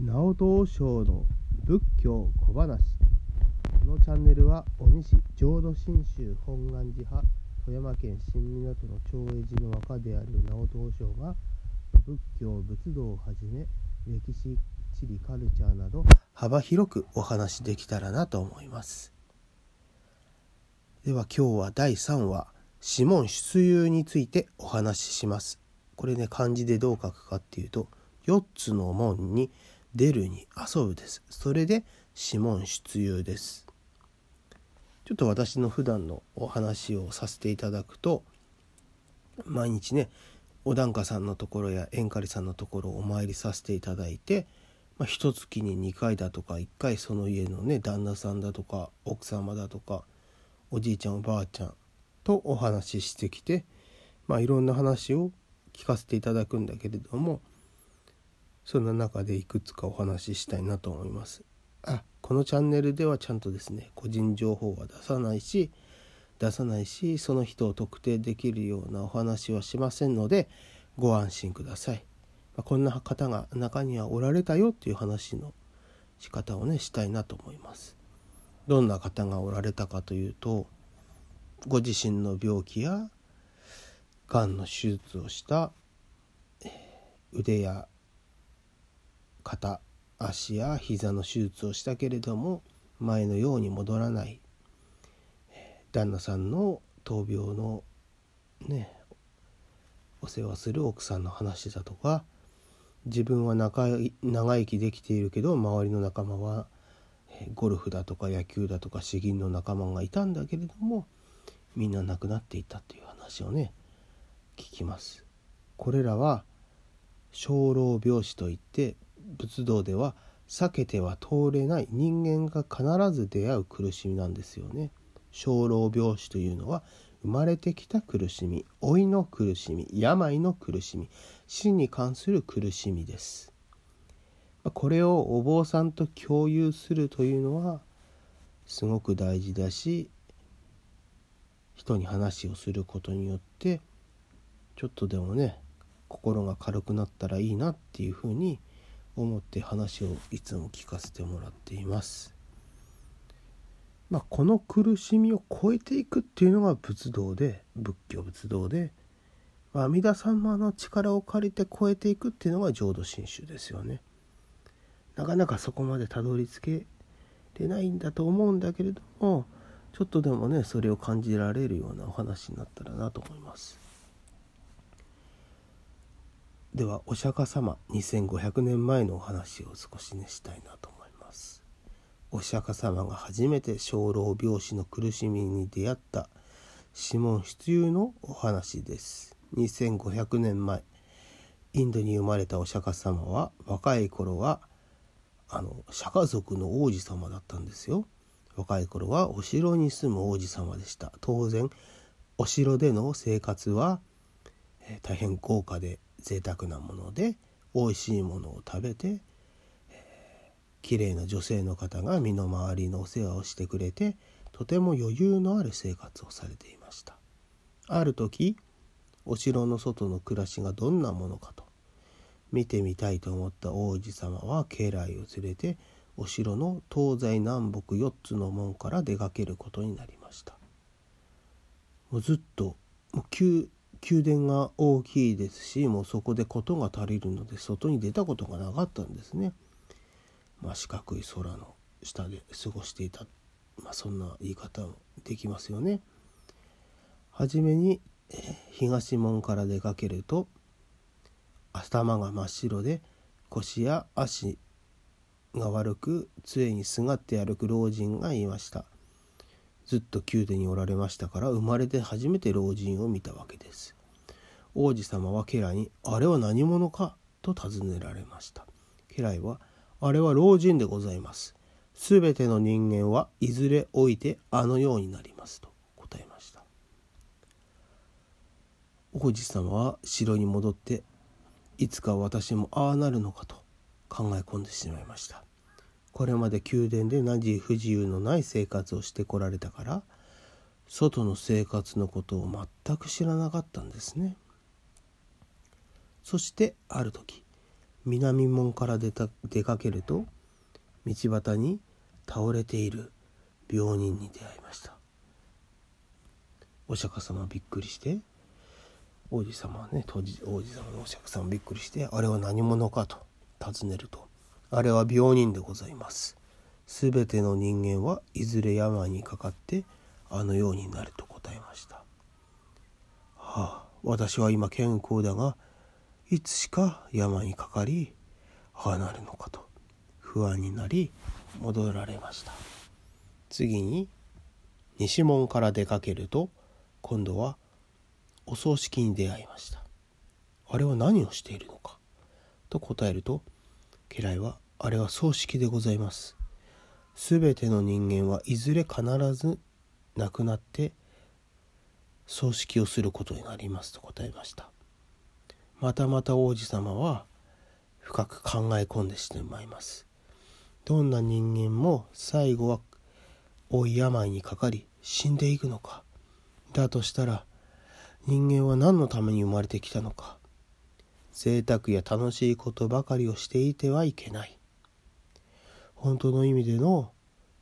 直人和尚の仏教小話。このチャンネルは鬼師浄土真宗本願寺派富山県新港の長栄寺の和歌である直人和尚が仏教仏道をはじめ歴史地理カルチャーなど幅広くお話しできたらなと思います。では今日は第3話指紋出遊についてお話しします。これね漢字でどう書くかっていうと4つの門に出るに遊ぶです。それで指紋出遊です。ちょっと私の普段のお話をさせていただくと毎日ねお檀家さんのところや縁刈りさんのところをお参りさせていただいてまあ、一月に2回だとか1回その家のね旦那さんだとか奥様だとかおじいちゃんおばあちゃんとお話ししてきてまあいろんな話を聞かせていただくんだけれどもそんな中でいくつかお話ししたいなと思います。あこのチャンネルではちゃんとですね個人情報は出さないし出さないしその人を特定できるようなお話はしませんのでご安心ください。まこんな方が中にはおられたよっていう話の仕方をねしたいなと思います。どんな方がおられたかというとご自身の病気やがんの手術をした腕や肩足や膝の手術をしたけれども前のように戻らない旦那さんの闘病のねお世話する奥さんの話だとか自分は長長生きできているけど周りの仲間はゴルフだとか野球だとか詩吟の仲間がいたんだけれどもみんな亡くなっていたという話をね聞きます。これらは生老病死といって仏道では避けては通れない人間が必ず出会う苦しみなんですよね。生老病死というのは生まれてきた苦しみ老いの苦しみ病の苦しみ死に関する苦しみです。これをお坊さんと共有するというのはすごく大事だし人に話をすることによってちょっとでもね心が軽くなったらいいなっていうふうに思って話をいつも聞かせてもらっています。まあ、この苦しみを超えていくっていうのが仏道で仏教仏道で、まあ、阿弥陀様の力を借りて超えていくっていうのが浄土真宗ですよね。なかなかそこまでたどり着けれないんだと思うんだけれどもちょっとでもねそれを感じられるようなお話になったらなと思います。ではお釈迦様2500年前のお話を少しねしたいなと思います。お釈迦様が初めて生老病死の苦しみに出会った指紋出遊のお話です。2500年前インドに生まれたお釈迦様は若い頃はあの釈迦族の王子様だったんですよ。若い頃はお城に住む王子様でした。当然お城での生活は、えー、大変豪華で贅沢なもので美味しいものを食べて、えー、綺麗な女性の方が身の回りのお世話をしてくれてとても余裕のある生活をされていました。ある時お城の外の暮らしがどんなものかと見てみたいと思った王子様は家来を連れてお城の東西南北4つの門から出かけることになりました。もうずっともう宮殿が大きいですしもうそこで事が足りるので外に出たことがなかったんですね。まあ、四角い空の下で過ごしていた、まあ、そんな言い方もできますよね。はじめに東門から出かけると頭が真っ白で腰や足が悪く杖にすがって歩く老人がいました。ずっと宮殿におられましたから生まれて初めて老人を見たわけです。王子様は家来に「あれは何者か?」と尋ねられました。家来は「あれは老人でございます。すべての人間はいずれ老いてあのようになります」と答えました。王子様は城に戻っていつか私もああなるのかと考え込んでしまいました。これまで宮殿で何時不自由のない生活をしてこられたから外の生活のことを全く知らなかったんですね。そしてある時南門から出た出かけると道端に倒れている病人に出会いました。お釈迦様はびっくりして王子様はね当時王子様のお釈迦様びっくりしてあれは何者かと尋ねるとあれは病人でございます。すべての人間はいずれ病にかかってあのようになると答えました。はあ私は今健康だがいつしか病にかかりああなるのかと不安になり戻られました。次に西門から出かけると今度はお葬式に出会いました。あれは何をしているのかと答えると家来はあれは葬式でございます。すべての人間はいずれ必ず亡くなって葬式をすることになりますと答えました。またまた王子様は深く考え込んでしまいます。どんな人間も最後は老い病にかかり死んでいくのか。だとしたら人間は何のために生まれてきたのか。贅沢や楽しいことばかりをしていてはいけない。本当の意味での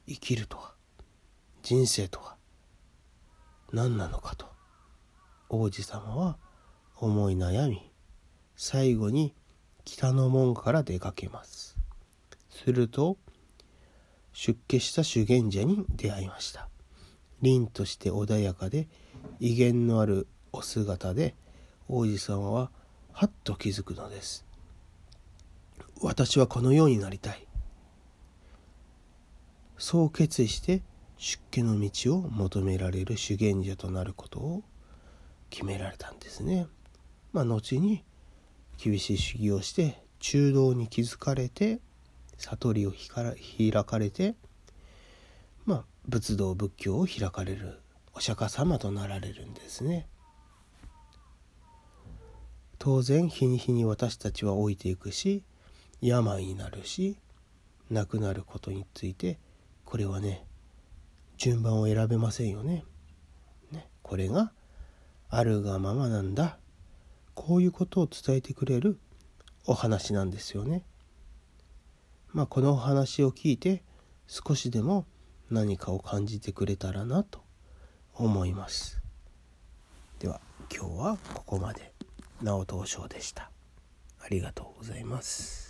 生きるとは人生とは何なのかと王子様は思い悩み最後に北の門から出かけます。すると出家した修験者に出会いました。凛として穏やかで威厳のあるお姿で王子様ははっと気づくのです私はこのようになりたいそう決意して出家の道を求められる修験者となることを決められたんですね。まあ、後に厳しい修行をして中道に気づかれて悟りを開かれて、まあ、仏道仏教を開かれるお釈迦様となられるんですね。当然日に日に私たちは老いていくし病になるし亡くなることについてこれはね順番を選べませんよね。ねこれがあるがままなんだこういうことを伝えてくれるお話なんですよね。まあ、このお話を聞いて少しでも何かを感じてくれたらなと思います。では今日はここまで直東翔でした。ありがとうございます。